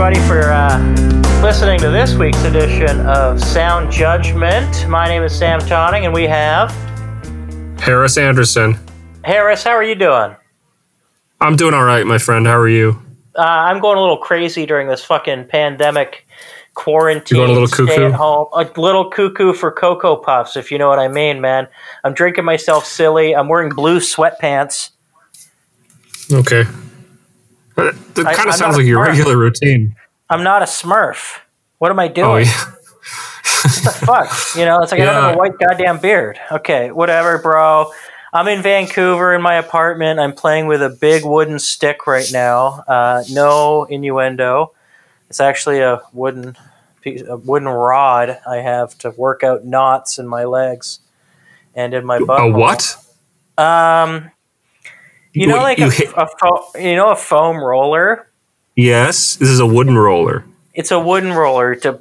everybody, for uh, listening to this week's edition of Sound Judgement. My name is Sam Tonning, and we have Harris Anderson. Harris. How are you doing? I'm doing all right, my friend. How are you? Uh, I'm going a little crazy during this fucking pandemic quarantine. You going a little cuckoo. stay at home. A little cuckoo for Cocoa Puffs, if you know what I mean, man. I'm drinking myself silly. I'm wearing blue sweatpants. Okay. That, kind of sounds like your regular routine. I'm not a Smurf. What am I doing? Oh, yeah. What the fuck? You know, it's like I don't have a white goddamn beard. Okay, whatever, bro. I'm in Vancouver in my apartment. I'm playing with a big wooden stick right now. Uh, no innuendo. It's actually a wooden piece, a wooden rod I have to work out knots in my legs and in my butt. A what? Um, you know, like you a, a fo- you know a foam roller. Yes, this is a wooden roller. it's a wooden roller to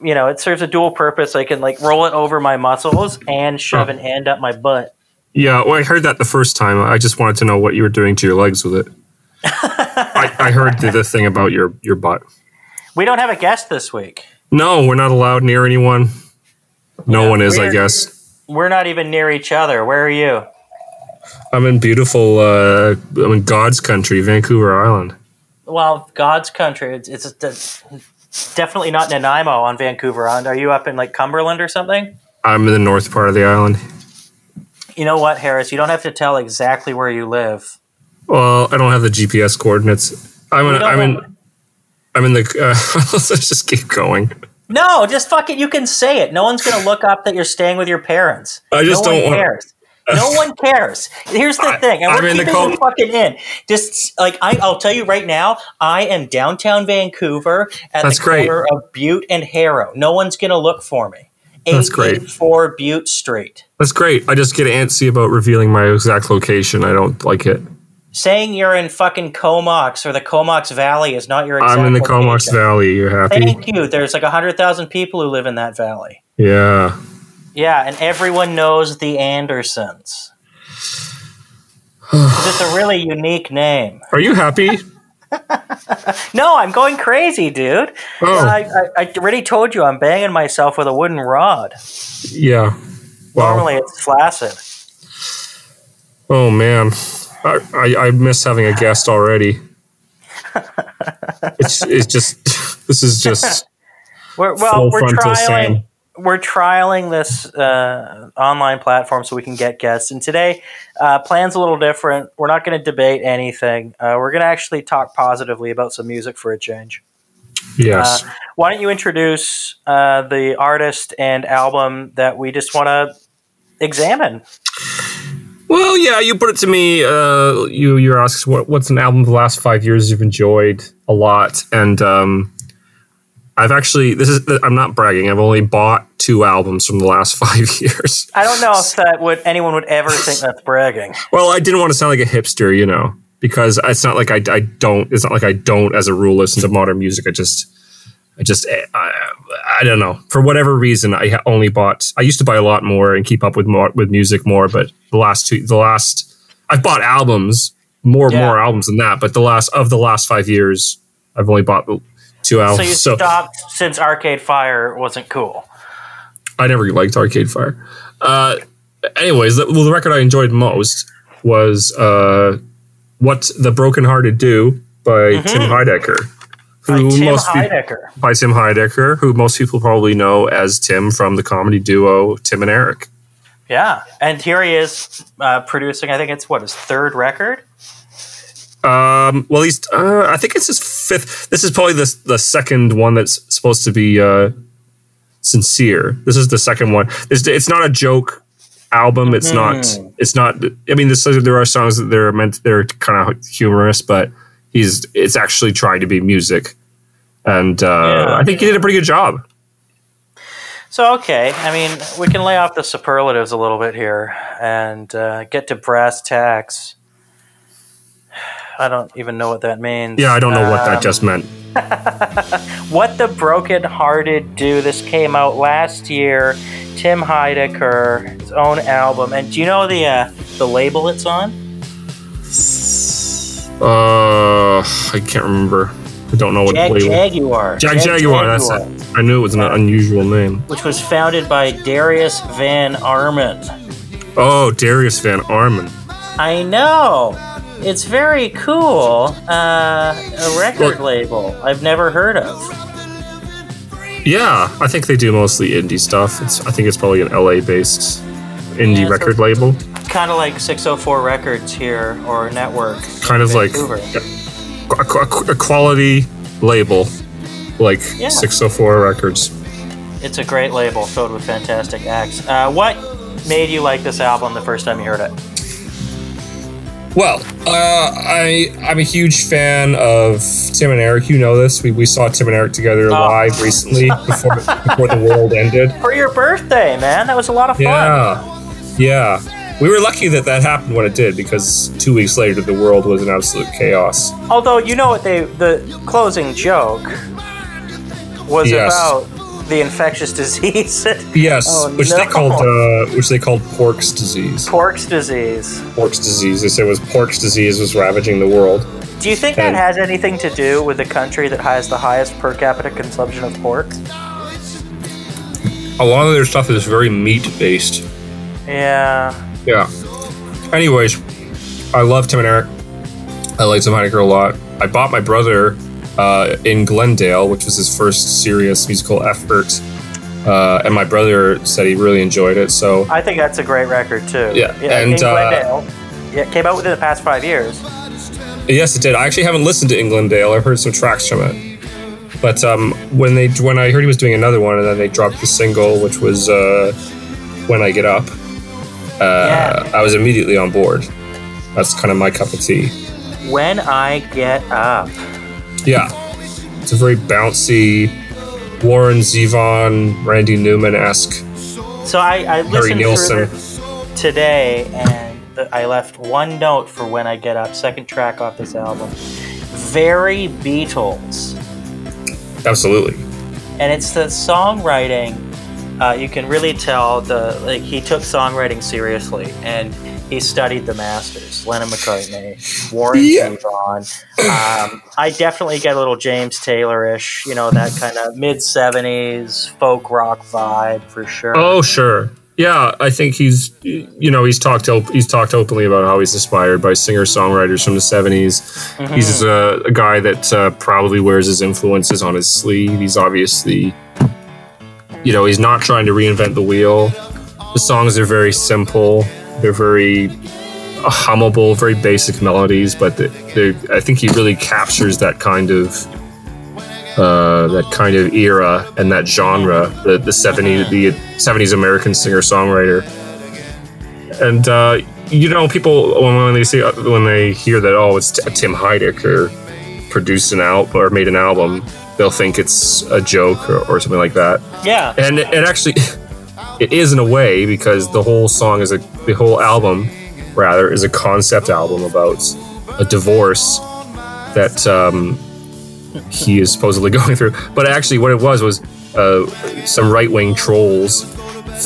you know it serves a dual purpose i can like roll it over my muscles and shove Oh. an end up my butt Yeah, well, I heard that the first time. I just wanted to know what you were doing to your legs with it. I, I heard the, the thing about your, your butt. we don't have a guest this week No, we're not allowed near anyone. No Yeah, one is, I guess. we're not even near each other where are you I'm in beautiful, uh, I'm in God's country, Vancouver Island. Well god's country it's, it's, it's definitely not nanaimo on vancouver island are you up in like cumberland or something I'm in the north part of the island. you know what harris you don't have to tell exactly where you live Well, I don't have the GPS coordinates. I'm in. I'm in. I'm in the. Uh, let's just keep going. no just fuck it you can say it no one's gonna look up that you're staying with your parents I just no don't want- No one cares. Here's the I- thing, and I'm we're in keeping it fucking in. Just like I, I'll tell you right now, I am downtown Vancouver at That's the great. corner of Bute and Haro. No one's gonna look for me. That's great. For Bute Street. That's great. I just get antsy about revealing my exact location. I don't like it. Saying you're in fucking Comox or the Comox Valley is not your exact I'm in the location. Comox Valley. You're happy? Thank you. There's like hundred thousand people who live in that valley. Yeah. Yeah, and everyone knows the Andersons. it's a really unique name. Are you happy? No, I'm going crazy, dude. Oh. I, I, I already told you I'm banging myself with a wooden rod. Yeah. Well, Normally it's flaccid. oh man, I, I I miss having a guest already. It's it's just this is just We're, well, full we're trialing. Sam. We're trialing this uh, online platform so we can get guests. And today, uh, plan's a little different. We're not going to debate anything. Uh, we're going to actually talk positively about some music for a change. Yes. Uh, why don't you introduce uh, the artist and album that we just want to examine? Well, yeah, you put it to me. Uh, you you asked what what's an album of the last five years you've enjoyed a lot, and um, I've actually this is I'm not bragging. I've only bought two albums from the last five years. I don't know if that would anyone would ever think that's bragging. Well, I didn't want to sound like a hipster, you know, because it's not like I, I don't. It's not like I don't, as a rule, listen to modern music. I just. I just, eh, I, I don't know. For whatever reason, I only bought. I used to buy a lot more and keep up with more with music more, but the last two, the last, I've bought albums more Yeah. more albums than that. But the last of the last five years, I've only bought So you So, stopped since Arcade Fire wasn't cool. I never liked Arcade Fire. Uh, anyways, the, well, the record I enjoyed most was uh, "What the Broken Hearted Do" by Tim Heidecker, By who Tim most pe- by Tim Heidecker, who most people probably know as Tim from the comedy duo Tim and Eric. Yeah, and here he is uh, producing. I think it's what his third record. Um, well, he's uh, I think it's his fifth. This is probably the the second one that's supposed to be uh, sincere. This is the second one. It's, it's not a joke album. It's not. It's not. I mean, this, there are songs that they're meant. They're kind of humorous, but he's. It's actually trying to be music, and uh, Yeah. I think he did a pretty good job. So okay, I mean, we can lay off the superlatives a little bit here and uh, get to brass tacks. I don't even know what that means. Yeah, I don't know what that Um, just meant. What the Broken Hearted Do. This came out last year. Tim Heidecker, his own album. And do you know the uh, the label it's on? Uh, I can't remember. I don't know what Jag label. Jaguar. Jagjaguwar. That's it. I knew it was an unusual name. Which was founded by Darius Van Arman. Oh, Darius Van Arman. I know. It's very cool. Uh, a record Well- label I've never heard of. Yeah, I think they do mostly indie stuff. It's I think it's probably an LA-based indie Yeah, record label. Kind of like 604 Records here or Network. Kind of like Vancouver. a, a- a quality label, like Yeah. 604 Records. It's a great label filled with fantastic acts. Uh, what made you like this album the first time you heard it? Well, uh, I I'm a huge fan of Tim and Eric. You know this. We, we saw Tim and Eric together Oh. live recently before before the world ended. For your birthday, man. That was a lot of fun. Yeah, yeah. We were lucky that that happened when it did because two weeks later the world was in absolute chaos. Although you know what they the closing joke was Yes. about the infectious disease, Yes, Oh, which they called uh, which they called Pork's disease. Pork's disease. Pork's disease. They said it was Pork's disease was ravaging the world. Do you think that has anything to do with the country that has the highest per capita consumption of pork? A lot of their stuff is very meat based. Yeah. Yeah. Anyways, I love Tim and Eric. I like Tim Heidecker a lot. I bought my brother uh, in Glendale, which was his first serious musical effort. Uh, and my brother said he really enjoyed it. So I think that's a great record too. Yeah, in and, uh, Glendale. yeah, it came out within the past five years. yes, it did. I actually haven't listened to In Glendale. I've heard some tracks from it. But um, when they when I heard he was doing another one, and then they dropped the single, which was uh, "When I Get Up," uh, Yeah. I was immediately on board. That's kind of my cup of tea. When I get up. Yeah, it's a very bouncy Warren Zevon, Randy Newman esque. So I, I listened through it today, and I left one note for when I get up. Second track off this album, very Beatles, Absolutely. and it's the songwriting. Uh, you can really tell the like he took songwriting seriously, and he studied the masters, Lennon McCartney, Warren Yeah. Zevon. Um, I definitely get a little James Taylor-ish, you know, that kind of mid '70s folk rock vibe for sure. Oh, sure. Yeah, I think he's, you know, he's talked op- he's talked openly about how he's inspired by singer songwriters from the '70s. Mhm. He's a, a guy that uh, probably wears his influences on his sleeve. He's obviously, you know, he's not trying to reinvent the wheel. The songs are very simple. They're very hummable, very basic melodies, but they I think he really captures that kind of uh, that kind of era and that genre, the the 70s, the 70s American singer songwriter. And uh, you know, people when, when they see when they hear that oh, it's Tim Heidecker produced an album or made an album, they'll think it's a joke or, or something like that. yeah. And it actually it is in a way because the whole song is a the whole album rather is a concept album about a divorce that um, he is supposedly going through. But actually, what it was was uh, some right wing trolls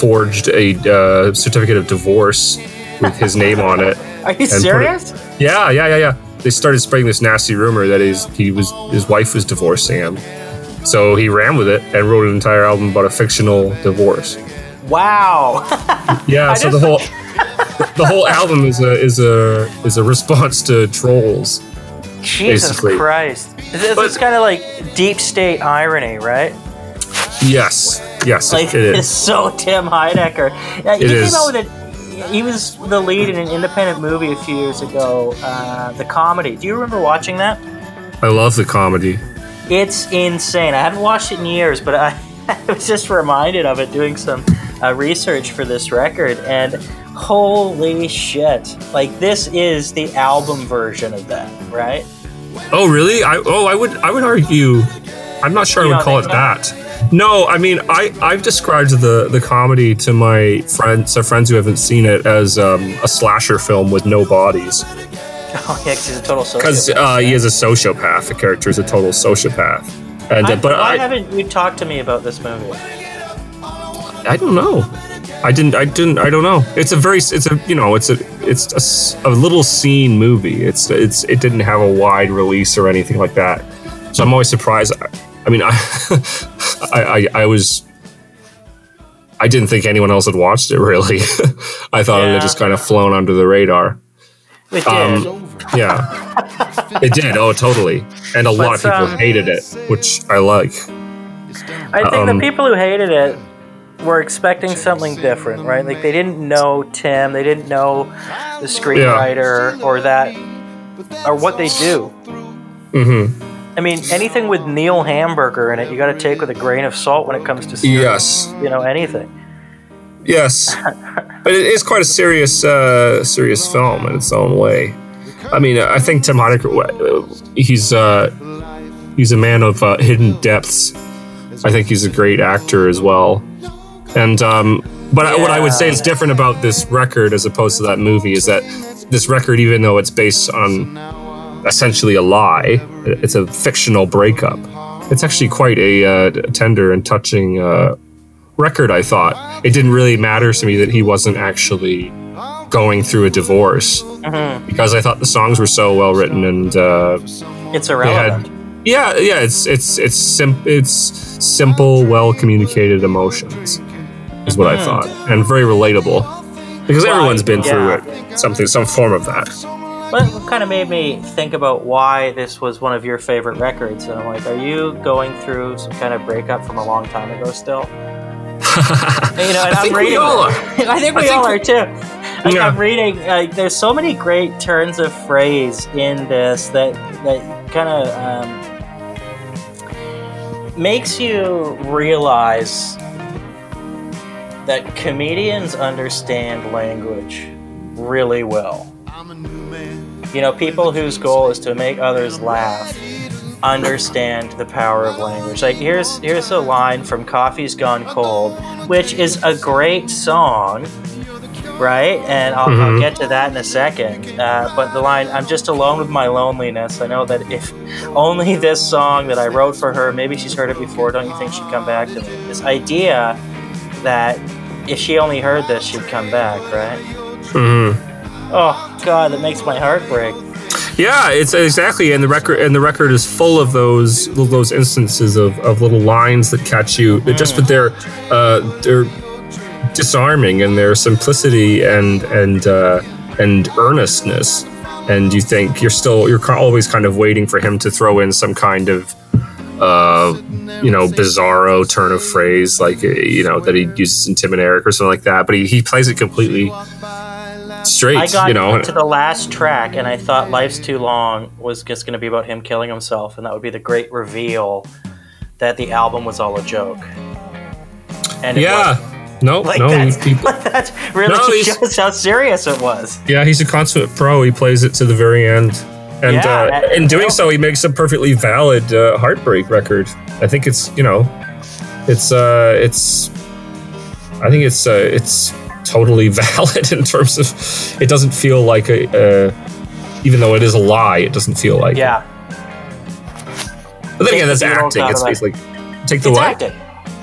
forged a uh, certificate of divorce with his name on it. Are you put it- serious? Yeah, yeah, yeah, yeah. They started spreading this nasty rumor that his he was his wife was divorcing him. So he ran with it and wrote an entire album about a fictional divorce. Wow. Yeah, so the whole the whole album is a is a is a response to trolls. Jesus Basically. Christ. It's, But- it's kind of like deep state irony, right? Yes, yes, Like it it's so Tim Heidecker. Yeah, he It came is. out with a. He was the lead in an independent movie a few years ago, uh, the comedy. Do you remember watching that? I love the comedy. It's insane. I haven't watched it in years, but I, I was just reminded of it doing some uh, research for this record, and holy shit! Like this is the album version of that, right? Oh, really? I oh, I would I would argue. I'm not sure You I would call it that. No, I mean I I've described the the comedy to my friends, uh, friends who haven't seen it as um, a slasher film with no bodies Oh yeah, 'cause he's a total because uh, he is a sociopath. The character is a total sociopath. And uh, but why I haven't you talked to me about this movie? I don't know. I didn't. I didn't. I don't know. It's a very. It's a. You know. It's a. It's a, a little seen movie. It's. It's. It didn't have a wide release or anything like that. So I'm always surprised. I, I mean, I, I, I. I was. I didn't think anyone else had watched it. Really, I thought it had just kind of flown under the radar. It did. Um, yeah, it did. Oh, totally. And a lot of people um, hated it, which I like. I think um, the people who hated it were expecting something different, right? Like they didn't know Tim, they didn't know the screenwriter or that or what they do. hmm I mean, anything with Neil Hamburger in it, you got to take with a grain of salt when it comes to serious, Yes. you know anything. Yes, but it is quite a serious, uh, serious film in its own way. I mean, I think Tim Heidecker, uh, he's uh, he's a man of uh, hidden depths. I think he's a great actor as well. And um, but I, what I would say is different about this record as opposed to that movie is that this record, even though it's based on essentially a lie, it's a fictional breakup. It's actually quite a uh, tender and touching uh, record, I thought. It didn't really matter to me that he wasn't actually going through a divorce because I thought the songs were so well written and uh, It's irrelevant. had. Yeah, yeah, it's it's it's sim- it's simple, well communicated emotions, is what I thought, and very relatable because everyone's been through it, something, some form of that. But it kind of made me think about why this was one of your favorite records. And I'm like, are you going through some kind of breakup from a long time ago still? And, you know, and I we reading. all are. I think I we think- all are too. Like, Yeah. I'm reading. Like, there's so many great turns of phrase in this that that kind of um, makes you realize that comedians understand language really well. You know, people whose goal is to make others laugh understand the power of language. Like here's here's a line from Coffee's Gone Cold, which is a great song, right? And I'll, I'll Mhm. get to that in a second. Uh, but the line, "I'm just alone with my loneliness." I know that if only this song that I wrote for her, maybe she's heard it before. Don't you think she'd come back to me? This idea that if she only heard this, she'd come back, right? Mm-hmm. Oh God, that makes my heart break. Yeah, it's exactly, and the record and the record is full of those those instances of, of little lines that catch you. That just with their uh, their disarming and their simplicity and and uh, and earnestness, and you think you're still you're always kind of waiting for him to throw in some kind of uh, you know bizarro turn of phrase like uh, you know that he uses in Tim and Eric or something like that. But he, he plays it completely straight. I got you know, to the last track and I thought Life's Too Long was just going to be about him killing himself, and that would be the great reveal that the album was all a joke. And it wasn't. yeah. No, Like no, that's, he, that's really No, just how serious it was. Yeah, he's a consummate pro. He plays it to the very end, and Yeah, uh, that- in doing so, he makes a perfectly valid uh, heartbreak record. I think it's you know, it's uh, it's, I think it's uh, it's totally valid in terms of it doesn't feel like a, uh, even though it is a lie, it doesn't feel like. it. Yeah, But then Take again, that's Beatles acting. It's basically take the it's what? acting.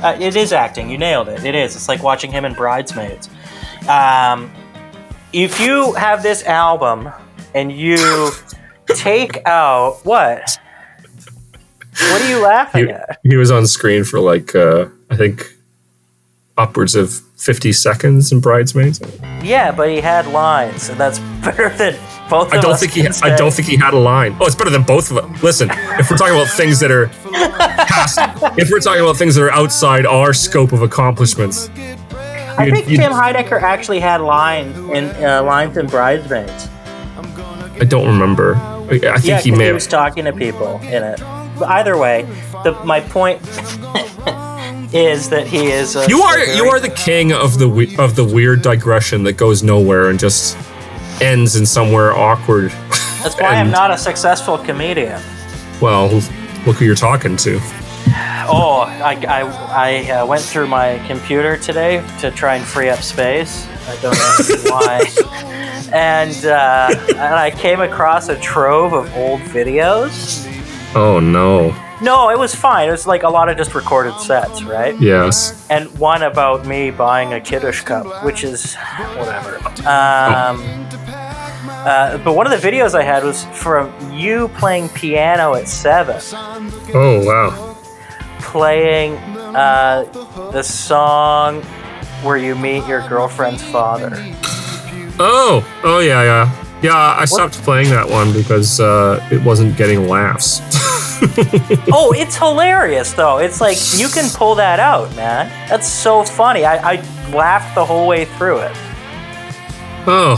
Uh, it is acting. You nailed it. It is. It's like watching him in Bridesmaids. Um, if you have this album and you take out what? What are you laughing He, at? he was on screen for like uh, I think upwards of fifty seconds in Bridesmaids. Yeah, but he had lines, and that's better than both I of don't us think he. can I don't think he had a line. Oh, it's better than both of them. Listen, if we're talking about things that are past, if we're talking about things that are outside our scope of accomplishments, I think Tim Heidecker actually had lines in uh, lines in Bridesmaids. I don't remember. I think Yeah, he may he have. was talking to people in it. But either way, the, my point is that he is. A, You are very- you are the king of the we- of the weird digression that goes nowhere and just ends in somewhere awkward. That's why I'm not a successful comedian. Well, look who you're talking to. Oh, I, I, I uh, went through my computer today to try and free up space. I don't know why. And, uh, and I came across a trove of old videos. Oh no. No, it was fine. It was like a lot of just recorded sets, right? Yes. And one about me buying a Kiddush cup, which is whatever. Um, uh, but one of the videos I had was from you playing piano at seven, Oh wow. Playing uh, the song where you meet your girlfriend's father. Oh. Oh yeah yeah. Yeah, I stopped playing that one because uh, it wasn't getting laughs. oh, it's hilarious though. It's like you can pull that out, man. That's so funny. I, I laughed the whole way through it. oh,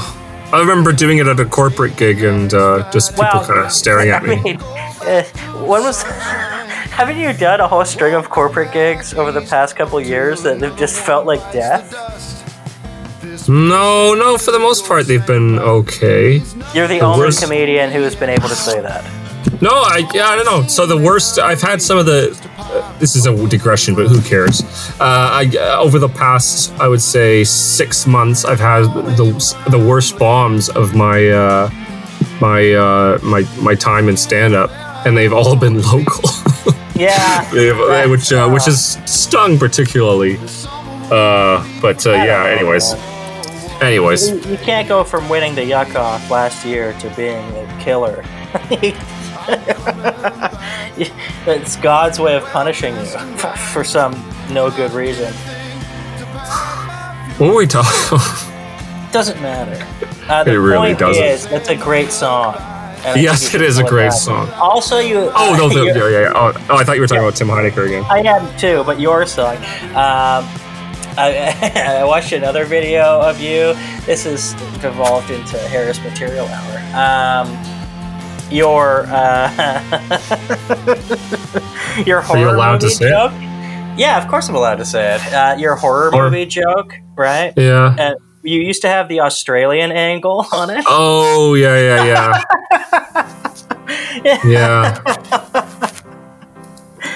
I remember doing it at a corporate gig and uh, just people Well, kind of staring at I me. mean, uh, when was? Haven't you done a whole string of corporate gigs over the past couple years that have just felt like death? No, no, for the most part they've been okay. You're the, The only worst- comedian who has been able to say that. No, I yeah, I don't know. So the worst I've had some of the. Uh, this is a digression, but who cares? Uh, I uh, over the past I would say six months, I've had the the worst bombs of my uh, my uh, my my time in stand up, and they've all been local. Yeah. Which uh, which has stung particularly. Uh, but uh, yeah. Anyways, anyways. You, you can't go from winning the yuck off last year to being a killer. it's God's way of punishing you for some no good reason. What were we talking? Doesn't matter. Uh, the It really point doesn't. is, it's a great song. And Yes, it is a great that. song. Also, you. oh no, the, your- yeah, yeah. Oh, oh, I thought you were talking about Tim Heidecker again. I am too, but your song. Um, I, I watched another video of you. This has devolved into Harris Material Hour. Um, your uh, your horror allowed to movie say it? joke. Yeah, of course I'm allowed to say it. Uh, your horror Horror- movie joke, right? Yeah. And you used to have the Australian angle on it. Oh yeah, yeah, yeah. yeah.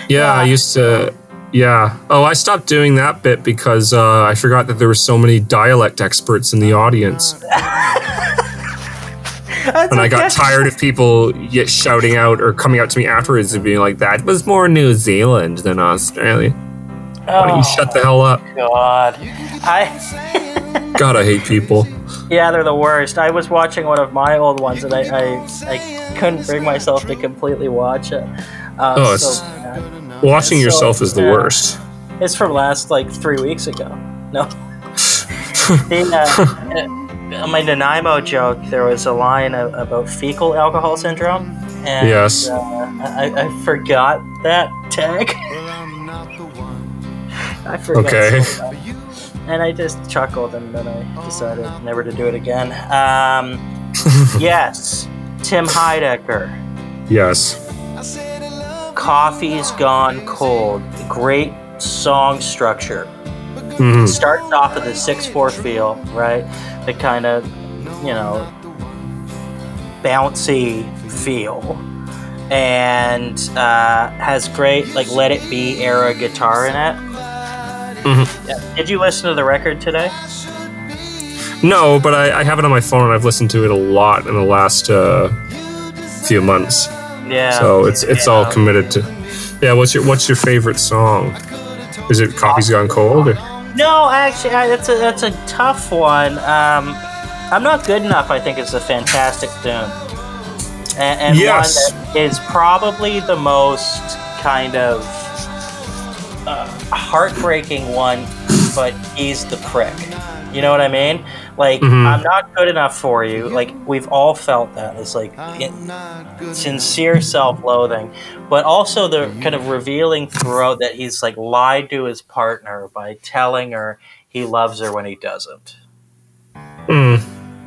Yeah, I used to. Yeah. Oh, I stopped doing that bit because uh, I forgot that there were so many dialect experts in the audience, That's and I got tired of people yet shouting out or coming out to me afterwards and being like, "That was more New Zealand than Australia." Why don't you Oh, shut the hell up? God, I. God, I hate people. Yeah, they're the worst. I was watching one of my old ones, and I I, I couldn't bring myself to completely watch it. Uh, Oh, so it's- Watching So, yourself is the yeah. worst. it's from last like three weeks ago. No. the, uh, uh, my Nanaimo joke, there was a line about fecal alcohol syndrome, and Yes. uh, I, I forgot that tag. I forgot. Okay. so bad. And I just chuckled, and then I decided never to do it again. Um, yes, Tim Heidecker. Yes. Coffee's Gone Cold. Great song structure. Mhm. Starts off with a 6 4 feel, right? The kind of, you know, bouncy feel. And uh, has great, like, Let It Be era guitar in it. Mhm. Yeah. Did you listen to the record today? No, but I, I have it on my phone and I've listened to it a lot in the last uh, few months. Yeah. So it's it's all committed to. Yeah, what's your what's your favorite song? Is it Coffee's Gone Cold? Or? No, actually, I, that's a that's a tough one. Um, I'm not good enough. I think it's a fantastic tune, and, and Yes. one that is probably the most kind of heartbreaking one. But he's the prick. You know what I mean? Like Mhm. I'm not good enough for you. Like we've all felt that. It's like in- sincere self-loathing, but also the kind of revealing throughout that he's like lied to his partner by telling her he loves her when he doesn't. Mm.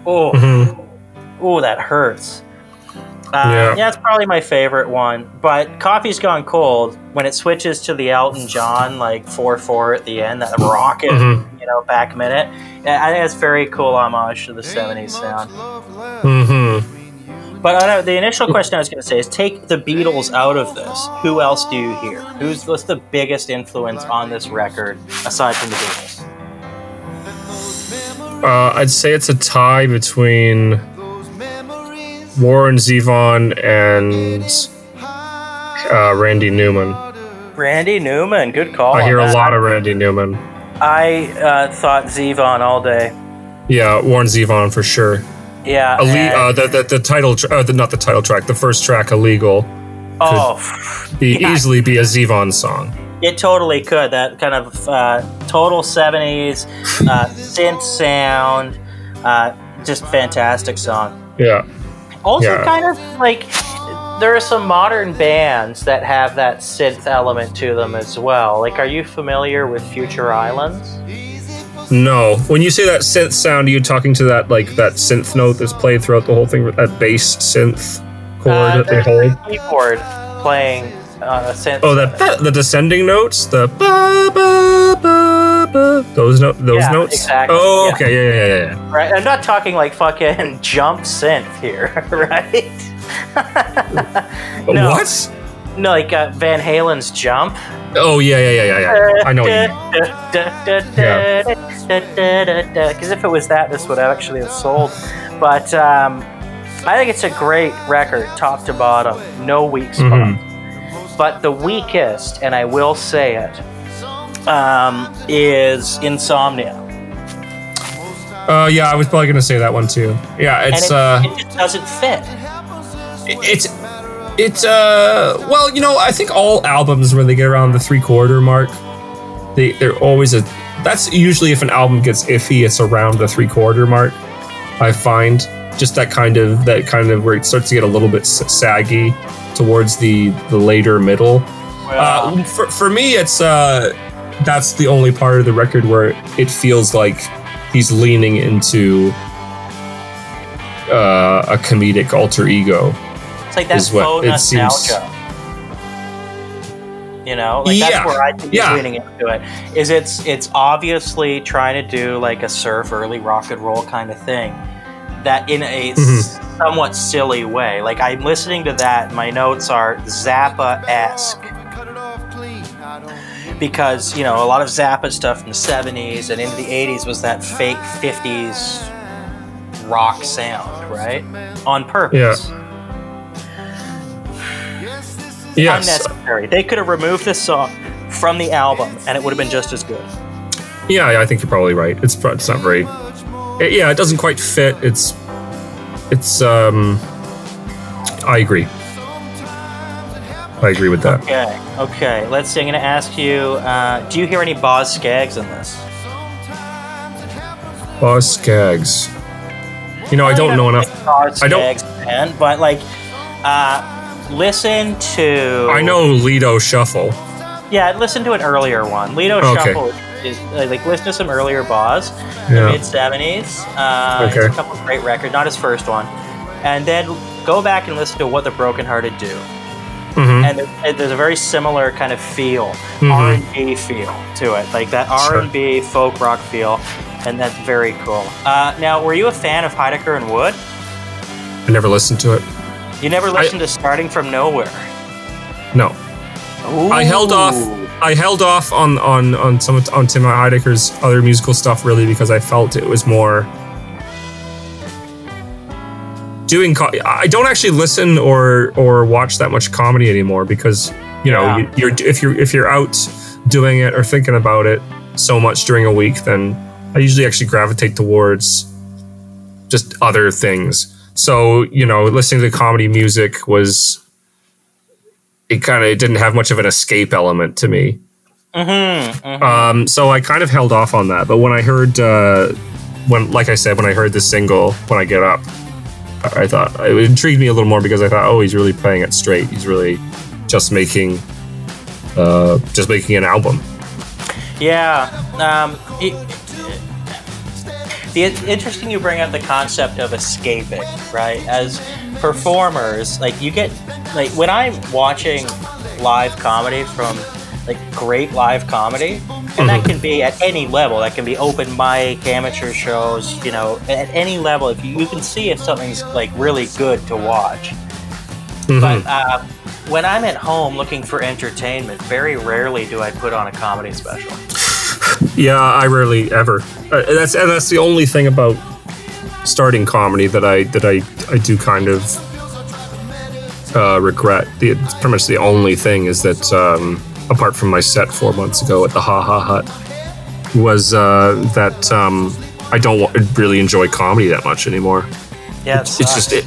Oh, Mhm. oh, that hurts. Uh, Yeah. yeah. it's probably my favorite one. But Coffee's Gone Cold, when it switches to the Elton John, like 4 4 at the end, that rocket, Mhm. you know, back minute, I think it's very cool homage to the 70s sound. Mhm. But uh, the initial question I was going to say is take the Beatles out of this. Who else do you hear? Who's what's the biggest influence on this record aside from the Beatles? Uh, I'd say it's a tie between Warren Zevon and uh, Randy Newman. Randy Newman, good call. I hear a lot of Randy Newman. I uh, thought Zevon all day. Yeah, Warren Zevon for sure. Yeah. And- uh, the, the the title, tr- uh, the, not the title track, the first track, illegal, oh, be Yeah. easily be a Zevon song. it totally could. That kind of uh, total '70s uh, synth sound, uh, just fantastic song. Yeah, Also, Yeah. kind of like there are some modern bands that have that synth element to them as well. Like, are you familiar with Future Islands? no. When you say that synth sound, are you talking to that like that synth note that's played throughout the whole thing, that bass synth chord Uh, that they hold? a keyboard playing uh. Oh, that, that the descending notes, the ba ba ba ba. Those note, those Yeah, notes. exactly, Oh, yeah. okay, yeah, yeah, yeah, yeah. Right, I'm not talking like fucking jump synth here, right? No. What? No, like uh, Van Halen's jump. Oh, yeah, yeah, yeah, yeah, yeah. I know. What you mean. Because if it was that, this would actually have sold. But um, I think it's a great record, top to bottom, no weak spot. Mm-hmm. But the weakest, and I will say it, um, is Insomnia. Uh, yeah, I was probably gonna say that one too. Yeah, it's it, uh, it just doesn't fit. it's it's uh, well, you know, I think all albums when they get around the three quarter mark, they they're always a. That's usually if an album gets iffy, it's around the three quarter mark. I find just that kind of that kind of where it starts to get a little bit saggy towards the the later middle. Uh, for, for me, it's uh, that's the only part of the record where it feels like he's leaning into uh, a comedic alter ego. It's like that is what faux it seems- You know, like Yeah, that's where I think yeah. he's leaning into it. Is it's it's obviously trying to do like a surf early rock and roll kind of thing, that in a Mhm. somewhat silly way. Like I'm listening to that, my notes are Zappa esque. Because, you know, a lot of Zappa stuff in the 70s and into the 80s was that fake 50s rock sound, right? On purpose. Yeah. Yes, unnecessary. They could have removed this song from the album, and it would have been just as good. yeah, yeah, I think you're probably right. It's it's not very. It- yeah, it doesn't quite fit. It's it's um. I agree. I agree with that. Okay, okay. Let's see. I'm going to ask you: uh, Do you hear any Boz Skaggs in this? Boz Skaggs. You know, I don't know enough. Boz I don't- fan, but like, uh, listen to. I know Lido Shuffle. Yeah, listen to an earlier one. Lido Okay. Shuffle is uh, like listen to some earlier Boz, Yeah. mid '70s. Uh, Okay. It's a couple of great records, not his first one, and then go back and listen to What the Broken Hearted Do. hmm and there- there's a very similar kind of feel, Mhm. R&B feel to it, like that R&B folk rock feel, and that's very cool. Uh, now, were you a fan of Heidecker and Wood? I never listened to it. You never listened to Starting from Nowhere. No. I held off. I held off on on on some of- on Tim Heidecker's other musical stuff really because I felt it was more doing. Co- I don't actually listen or or watch that much comedy anymore because you know Yeah. you, you're if you're if you're out doing it or thinking about it so much during a week, then I usually actually gravitate towards just other things. So you know, listening to comedy music was it kind of didn't have much of an escape element to me. Mhm, mhm. Um, so I kind of held off on that. But when I heard, uh, when like I said, when I heard the single, when I get up, I thought it intrigued me a little more because I thought, oh, he's really playing it straight. He's really just making, uh, just making an album. Yeah. Um, it, the it's interesting you bring up the concept of escaping, right? As performers, like you get like when I'm watching live comedy from like great live comedy, and that Mhm. can be at any level. That can be open mic, amateur shows, you know, at any level. If you, you can see if something's like really good to watch. Mhm. But uh, when I'm at home looking for entertainment, very rarely do I put on a comedy special. Yeah, I rarely ever. Uh, that's and that's the only thing about starting comedy that I that I I do kind of uh, regret. The, it's pretty much the only thing is that um, apart from my set four months ago at the Ha Ha Hut, was uh, that um, I don't really enjoy comedy that much anymore. Yeah, it It's just it.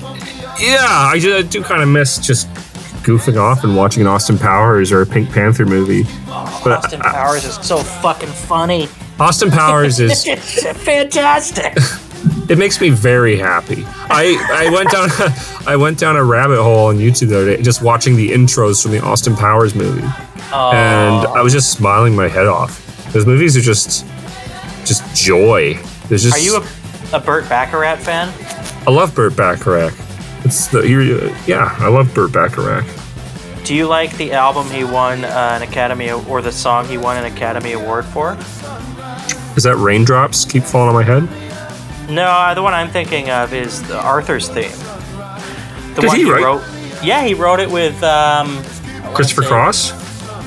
Yeah, I, I do kind of miss just goofing off and watching an Austin Powers or a Pink Panther movie. But Austin uh, Powers is so fucking funny. Austin Powers is fantastic. it makes me very happy. I I went down I went down a rabbit hole on YouTube the other day just watching the intros from the Austin Powers movie, Oh, and I was just smiling my head off. Those movies are just just joy. There's just are you a, a Burt Bacharach fan? I love Burt Bacharach. It's the you're, yeah, I love Burt Bacharach. Do you like the album he won uh, an Academy or the song he won an Academy Award for? Is that raindrops keep falling on my head? No, uh, the one I'm thinking of is the Arthur's theme. The Did one he write- wrote. Yeah, he wrote it with um, Christopher Cross.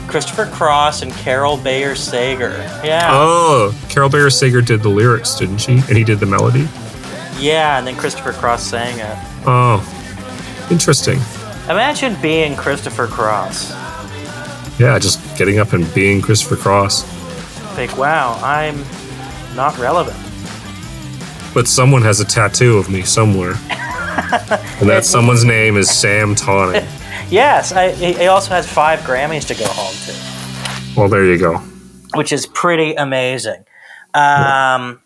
Christopher Cross and Carol Bayer Sager. Yeah, Oh, Carol Bayer Sager did the lyrics, didn't she? And he did the melody. yeah, and then Christopher Cross sang it. Oh, interesting. Imagine being Christopher Cross. Yeah, just getting up and being Christopher Cross. Like, wow, I'm not relevant. But someone has a tattoo of me somewhere. and that someone's name is Sam Tawney. Yes, I, he also has five Grammys to go home to. Well, there you go. which is pretty amazing. Um,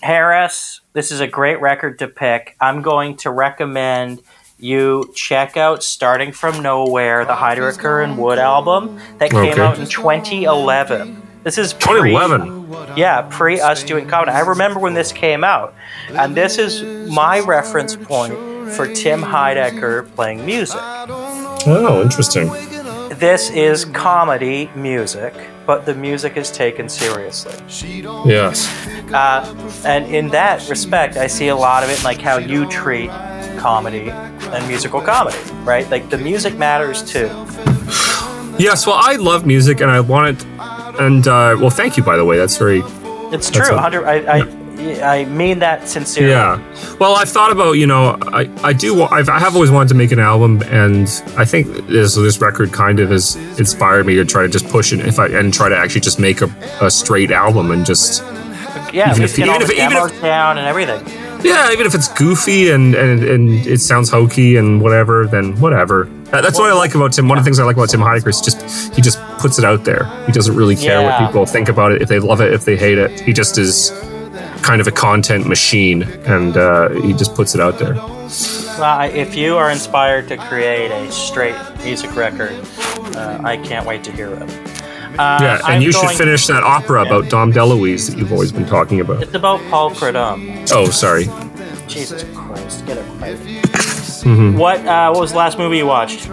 Harris, this is a great record to pick. I'm going to recommend you check out Starting From Nowhere, the oh, Heidecker and Wood album that came Okay. out in 2011. This is pre, 2011. Yeah, pre us doing comedy. I remember when this came out, and this is my reference point for Tim Heidecker playing music. Oh, interesting. This is comedy music, but the music is taken seriously. Yes. Uh, and in that respect, I see a lot of it in like how you treat comedy and musical comedy, right? Like the music matters too. Yes, well, I love music and I want it. And, uh, well, thank you, by the way. That's very. It's true. a- 100, I, I, I mean that sincerely. Yeah. Well, I've thought about, you know, I, I do, I've, I have always wanted to make an album, and I think this, this record kind of has inspired me to try to just push it if I, and try to actually just make a, a straight album and just, Yeah, Even if- get even if- even if- down and everything. yeah, even if it's goofy and, and, and it sounds hokey and whatever, then whatever. That- That's what I like about Tim. One of the things I like about Tim Heidecker is just he just puts it out there. He doesn't really care Yeah. what people think about it, if they love it, if they hate it. He just is kind of a content machine, and uh, he just puts it out there. Well, if you are inspired to create a straight music record, uh, I can't wait to hear it. Uh, Yeah, and I'm you should finish that opera about Dom DeLuise that you've always been talking about. It's about Paul Prudhomme. Oh, sorry. Jesus Christ, get it right. Mhm. What uh, what was the last movie you watched?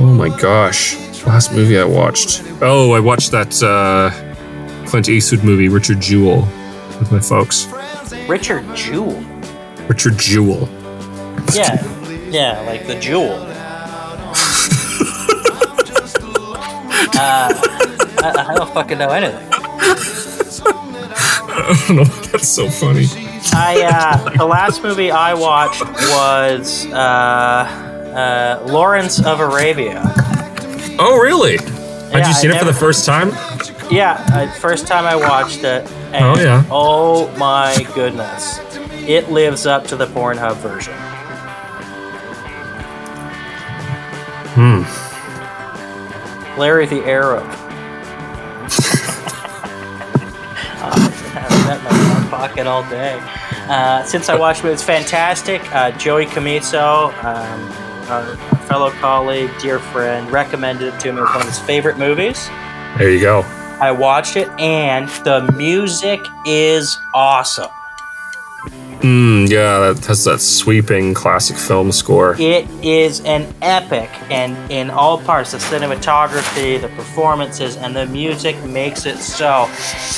Oh my gosh. Last movie I watched. Oh, I watched that uh, Clint Eastwood movie, Richard Jewell, with my folks. Richard Jewell. Richard Jewell. Yeah, yeah, like the jewel. uh, I, I don't fucking know anything. I don't know. That's so funny. I uh, the last movie I watched was uh, uh, Lawrence of Arabia. Oh, really? Had Yeah, you seen I it for the first time? Yeah, uh, first time I watched it. And, Oh, yeah. Oh my goodness, it lives up to the Pornhub version. Hmm. Larry the Arab. I've had that in my pocket all day. Uh, since I watched it, it's fantastic. Uh, Joey Camiso, um, our fellow colleague, dear friend, recommended it to me as one of his favorite movies. There you go. I watched it, and the music is awesome. Mm, yeah, that has that sweeping classic film score. It is an epic, and in all parts, the cinematography, the performances, and the music makes it so.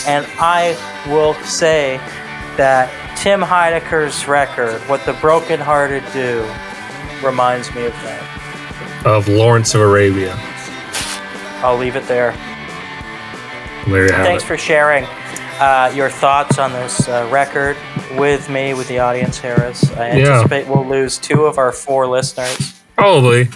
And I will say that Tim Heidecker's record, "What the Broken Hearted Do," reminds me of that. Of Lawrence of Arabia. I'll leave it there. There you have Thanks it. for sharing uh, your thoughts on this uh, record with me, with the audience, Harris. I Yeah. anticipate we'll lose two of our four listeners. Probably.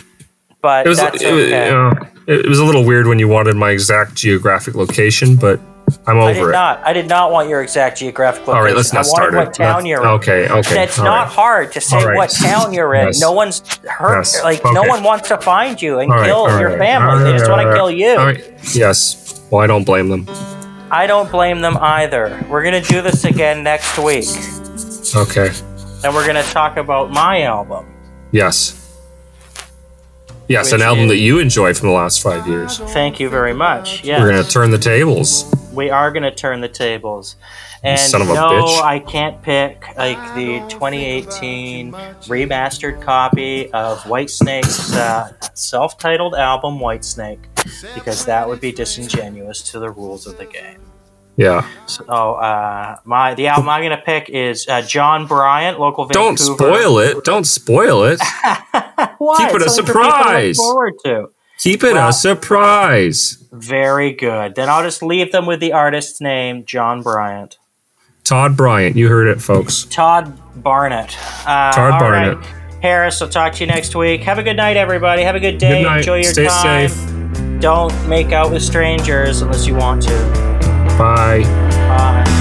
but It was. that's it, okay. you know, it was a little weird when you wanted my exact geographic location, but I'm over I did it. not. I did not want your exact geographic location. All right, let's not I start it. what town Let's- you're in. okay, okay, It's all not right. hard to say right. what town you're in. Yes. No one's hurt. Yes. Like no one wants to find you and right, kill your family. they just want to kill you. All right. Yes. Well, I don't blame them. I don't blame them either. We're gonna do this again next week, Okay. and we're gonna talk about my album. Yes. Yes, an album is- that you enjoy from the last five years. Thank you very much. Yeah, We're gonna turn the tables. we are gonna turn the tables. And son of a no, bitch. I can't pick like the 2018 remastered copy of Whitesnake's uh, self-titled album Whitesnake because that would be disingenuous to the rules of the game. Yeah. So uh, my the album I'm gonna pick is uh, John Bryant, local Vancouver. Don't spoil it. Don't spoil it. Keep it a Something for people to look surprise. forward to. Keep it Well- a surprise. Very good. Then I'll just leave them with the artist's name, John Bryant. Todd Bryant. You heard it, folks. Todd Barnett. Uh, Todd Barnett. right. Harris, I'll talk to you next week. Have a good night, everybody. Have a good day. Good night. Enjoy your Stay time. safe. Don't make out with strangers unless you want to. Bye. Bye.